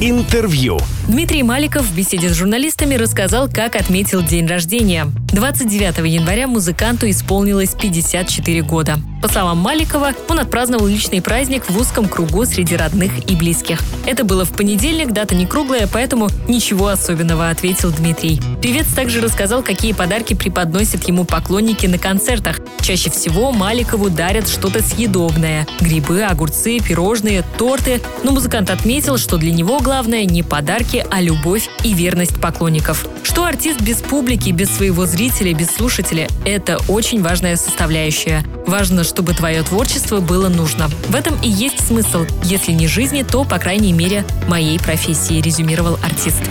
Интервью. Дмитрий Маликов в беседе с журналистами рассказал, как отметил день рождения. 29 января музыканту исполнилось 54 года. По словам Маликова, он отпраздновал личный праздник в узком кругу среди родных и близких. Это было в понедельник, дата не круглая, поэтому ничего особенного, ответил Дмитрий. Певец также рассказал, какие подарки преподносят ему поклонники на концертах. Чаще всего Маликову дарят что-то съедобное – грибы, огурцы, пирожные, торты. Но музыкант отметил, что для него главное не подарки, а любовь и верность поклонников. Что артист без публики, без своего зрителя, без слушателя – это очень важная составляющая. Важно, чтобы твое творчество было нужно. В этом и есть смысл. Если не жизни, то, по крайней мере, моей профессии, резюмировал артист.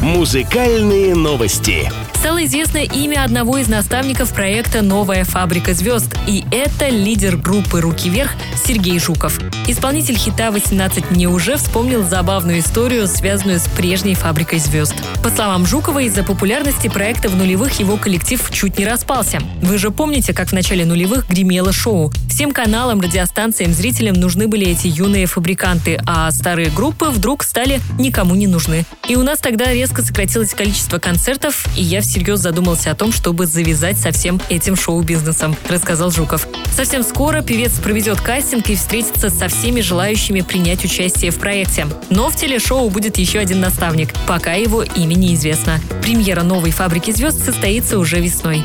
Музыкальные новости. Стало известно имя одного из наставников проекта «Новая фабрика звезд». И это лидер группы «Руки вверх» Сергей Жуков. Исполнитель хита «18 мне уже» вспомнил забавную историю, связанную с прежней фабрикой звезд. По словам Жукова, из-за популярности проекта в нулевых его коллектив чуть не распался. Вы же помните, как в начале нулевых гремело шоу. Всем каналам, радиостанциям, зрителям нужны были эти юные фабриканты, а старые группы вдруг стали никому не нужны. И у нас тогда резко сократилось количество концертов, и я всерьез задумался о том, чтобы завязать со всем этим шоу-бизнесом, рассказал Жуков. Совсем скоро певец проведет кастинг и встретится со всеми желающими принять участие в проекте. Но в телешоу будет еще один наставник. Пока его имя неизвестно. Премьера новой «Фабрики звезд» состоится уже весной.